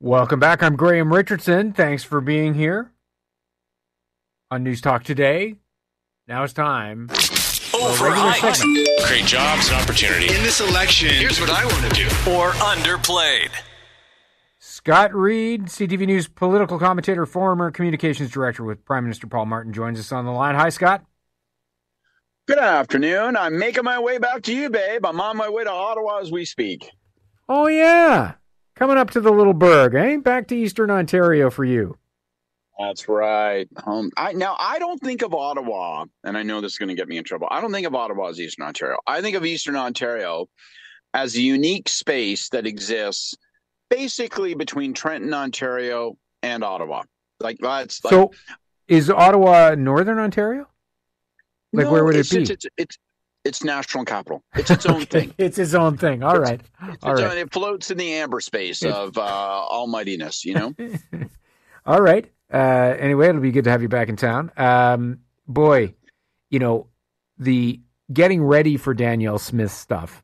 Welcome back. I'm Graham Richardson. Thanks for being here on Newstalk Today. Now it's time. Overhyped. Create jobs and opportunity. In this election, Here's what I want to do. or underplayed. Scott Reid, CTV News political commentator, former communications director with Prime Minister Paul Martin, joins us on the line. Hi, Scott. Good afternoon. I'm making my way back to you, babe. I'm on my way to Ottawa as we speak. Oh, yeah. Coming up to the little burg, eh? Back to Eastern Ontario for you. That's right. Um, I now I don't think of Ottawa, and I know this is going to get me in trouble. I don't think of Ottawa as Eastern Ontario. I think of Eastern Ontario as a unique space that exists basically between Trenton, Ontario, and Ottawa. Like that's like, so, is Ottawa Northern Ontario? Like, no, where would it be? It's, it's, it's it's national capital. It's its own thing. it's its own thing. All right. It's All its right. own- it floats in the amber space of uh, almightiness. You know. All right. Uh, anyway, it'll be good to have you back in town. Um, boy, you know, the getting ready for Danielle Smith stuff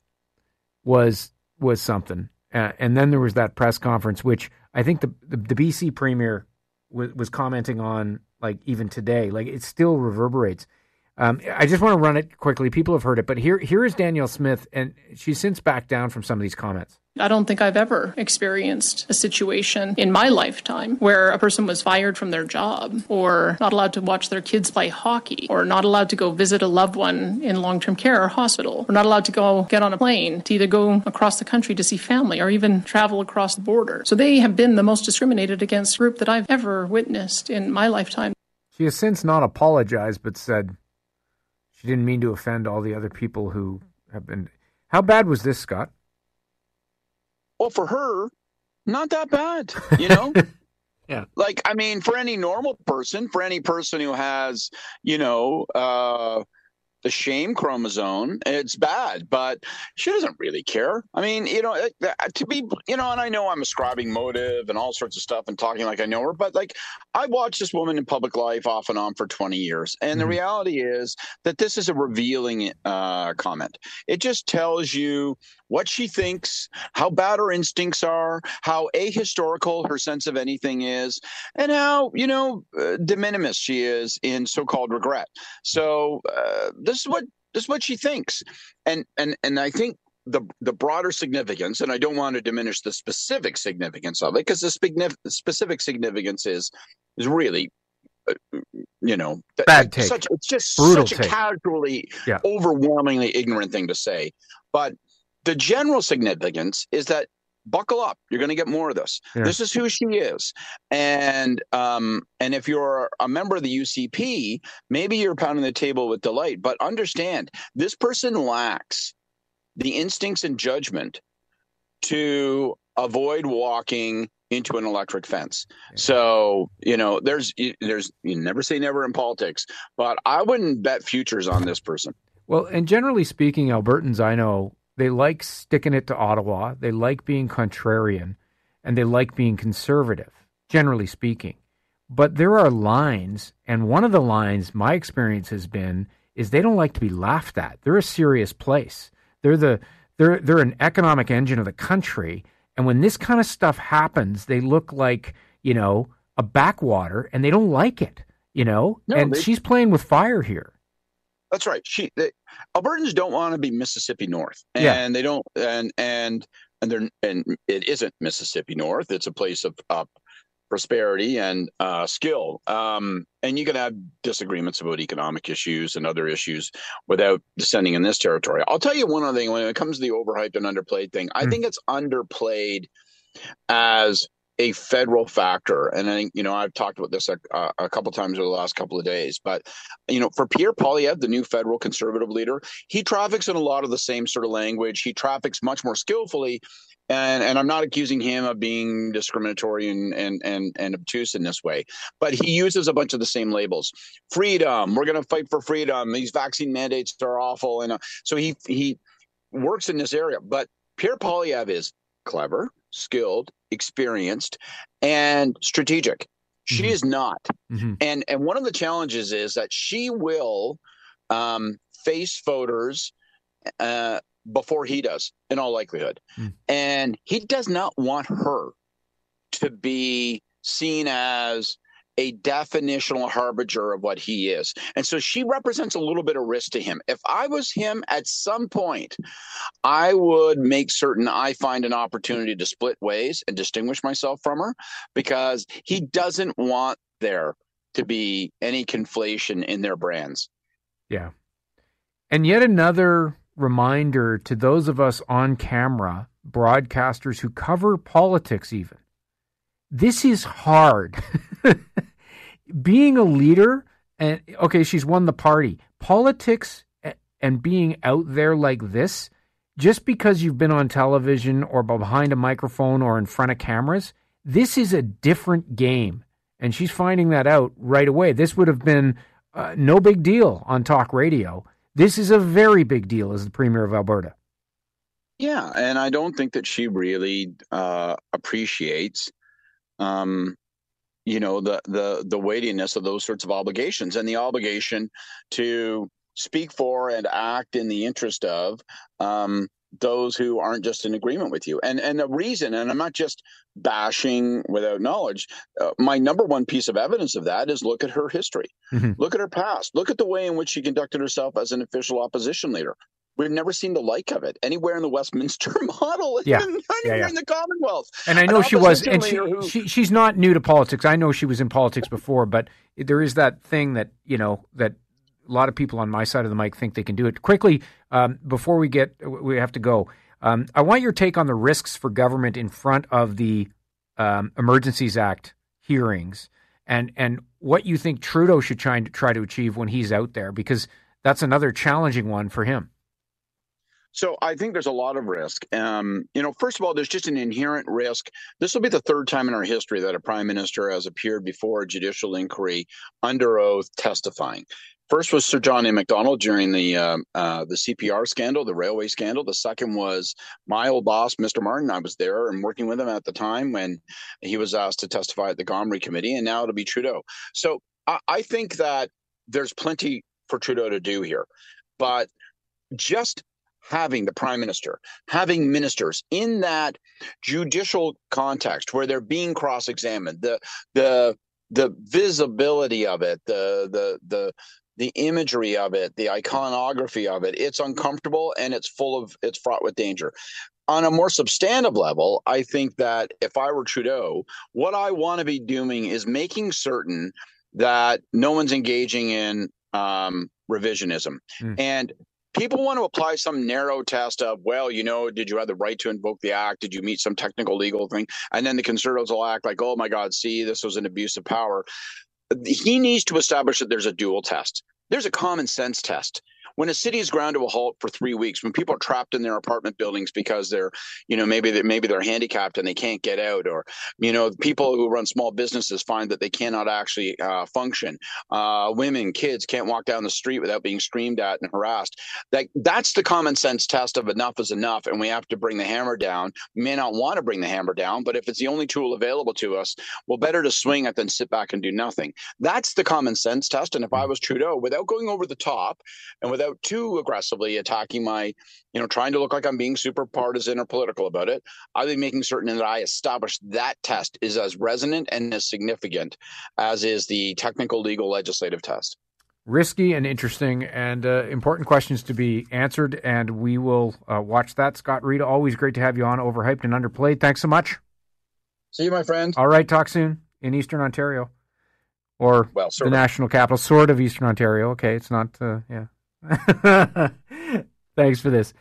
was was something. Uh, and then there was that press conference, which I think the the, the BC premier was, was commenting on, like even today, like it still reverberates. Um, I just want to run it quickly. People have heard it, but here here is Danielle Smith, and she's since backed down from some of these comments. I don't think I've ever experienced a situation in my lifetime where a person was fired from their job or not allowed to watch their kids play hockey or not allowed to go visit a loved one in long term care or hospital or not allowed to go get on a plane to either go across the country to see family or even travel across the border. So they have been the most discriminated against group that I've ever witnessed in my lifetime. She has since not apologized, but said she didn't mean to offend all the other people who have been. How bad was this, Scott? Well, for her, not that bad, you know? Yeah. Like, I mean, for any normal person, for any person who has, you know, uh, the shame chromosome, it's bad, but she doesn't really care. I mean, you know, uh, to be, you know, and I know I'm ascribing motive and all sorts of stuff and talking like I know her, but like I watched this woman in public life off and on for 20 years. And the Mhm. reality is that this is a revealing uh, comment. It just tells you what she thinks, how bad her instincts are, how ahistorical her sense of anything is, and how you know uh, de minimis she is in so-called regret. So uh, this is what this is what she thinks, and and and I think the the broader significance, and I don't want to diminish the specific significance of it, because the spigni- specific significance is is really. uh, You know, Bad take. Such, it's just Brutal such a casually, Yeah. overwhelmingly ignorant thing to say. But the general significance is that buckle up you're going to get more of this. Yeah. this is who she is. And um and if you're a member of the ucp maybe you're pounding the table with delight but understand this person lacks the instincts and judgment to avoid walking into an electric fence. So you know there's there's you never say never in politics but i wouldn't bet futures on this person. Well, and generally speaking, Albertans I know they like sticking it to Ottawa. They like being contrarian, and they like being conservative. Generally speaking, but there are lines, and one of the lines my experience has been is they don't like to be laughed at. They're a serious place. They're the they're they're an economic engine of the country, and when this kind of stuff happens, they look like you know a backwater, and they don't like it. You know, No, and they- she's playing with fire here. That's right. She they, Albertans don't want to be Mississippi North, and Yeah. they don't, and and and they're and it isn't Mississippi North. It's a place of uh, prosperity and uh, skill. Um, and you can have disagreements about economic issues and other issues without descending in this territory. I'll tell you one other thing when it comes to the overhyped and underplayed thing. I Hmm. think it's underplayed as a federal factor. And I you know, I've talked about this a, a, a couple times over the last couple of days, but, you know, for Pierre Poilievre, the new federal conservative leader, he traffics in a lot of the same sort of language. He traffics much more skillfully. And, and I'm not accusing him of being discriminatory and, and, and, and obtuse in this way, but he uses a bunch of the same labels. Freedom, we're going to fight for freedom. These vaccine mandates are awful. And uh, so he, he works in this area. But Pierre Poilievre is clever, skilled, experienced, and strategic. She Mhm. is not. Mhm. And and one of the challenges is that she will um, face voters uh, before he does, in all likelihood. Mm. And he does not want her to be seen as a definitional harbinger of what he is. And so she represents a little bit of risk to him. If I was him at some point, I would make certain I find an opportunity to split ways and distinguish myself from her because he doesn't want there to be any conflation in their brands. Yeah. And yet another reminder to those of us on camera, broadcasters who cover politics, even. This is hard. being a leader and okay, she's won the party. Politics and being out there like this, just because you've been on television or behind a microphone or in front of cameras, this is a different game. And she's finding that out right away. This would have been uh, no big deal on talk radio. This is a very big deal as the Premier of Alberta. Yeah, and I don't think that she really uh, appreciates um, you know the the the weightiness of those sorts of obligations and the obligation to speak for and act in the interest of um, those who aren't just in agreement with you. And and the reason and i'm not just bashing without knowledge uh, my number one piece of evidence of that is look at her history. Mm-hmm. look at her past. Look at the way in which she conducted herself as an official opposition leader We've never seen the like of it anywhere in the Westminster model, yeah. even yeah, yeah. in the Commonwealth. And I know An she was, and she, who... she, she's not new to politics. I know she was in politics before, but there is that thing that you know that a lot of people on my side of the mic think they can do it quickly. Um, before we get, we have to go. Um, I want your take on the risks for government in front of the um, Emergencies Act hearings, and and what you think Trudeau should try to try to achieve when he's out there, because that's another challenging one for him. So I think there's a lot of risk. Um, you know, first of all, there's just an inherent risk. This will be the third time in our history that a prime minister has appeared before a judicial inquiry under oath testifying. First was Sir John A. Macdonald during the uh, uh, the CPR scandal, the railway scandal. The second was my old boss, Mr. Martin. I was there and working with him at the time when he was asked to testify at the Gomery Committee, and now it'll be Trudeau. So I, I think that there's plenty for Trudeau to do here, but just having the prime minister, having ministers in that judicial context where they're being cross-examined, the the the visibility of it, the the the the imagery of it, the iconography of it, it's uncomfortable and it's full of it's fraught with danger. On a more substantive level, I think that if I were Trudeau, what I want to be doing is making certain that no one's engaging in um, revisionism. Mm. And people want to apply some narrow test of, well, you know, did you have the right to invoke the act? Did you meet some technical legal thing? And then the conservatives will act like, oh my God, see, this was an abuse of power. He needs to establish that there's a dual test. There's a common sense test when a city is ground to a halt for three weeks, when people are trapped in their apartment buildings because they're, you know, maybe they, maybe they're handicapped and they can't get out, or you know, people who run small businesses find that they cannot actually uh, function. Uh, women, kids can't walk down the street without being screamed at and harassed. That that's the common sense test of enough is enough, and we have to bring the hammer down. We may not want to bring the hammer down, but if it's the only tool available to us, well, better to swing it than sit back and do nothing. That's the common sense test. And if I was Trudeau, without going over the top and without too aggressively attacking my, you know, trying to look like I'm being super partisan or political about it. I'll be making certain that I establish that test is as resonant and as significant as is the technical, legal, legislative test. Risky and interesting and uh, important questions to be answered, and we will uh, watch that. Scott Reid, always great to have you on, overhyped and underplayed. Thanks so much. See you, my friend. All right, talk soon in Eastern Ontario or well, the national capital, sort of Eastern Ontario. Okay, it's not, uh, yeah. Thanks for this.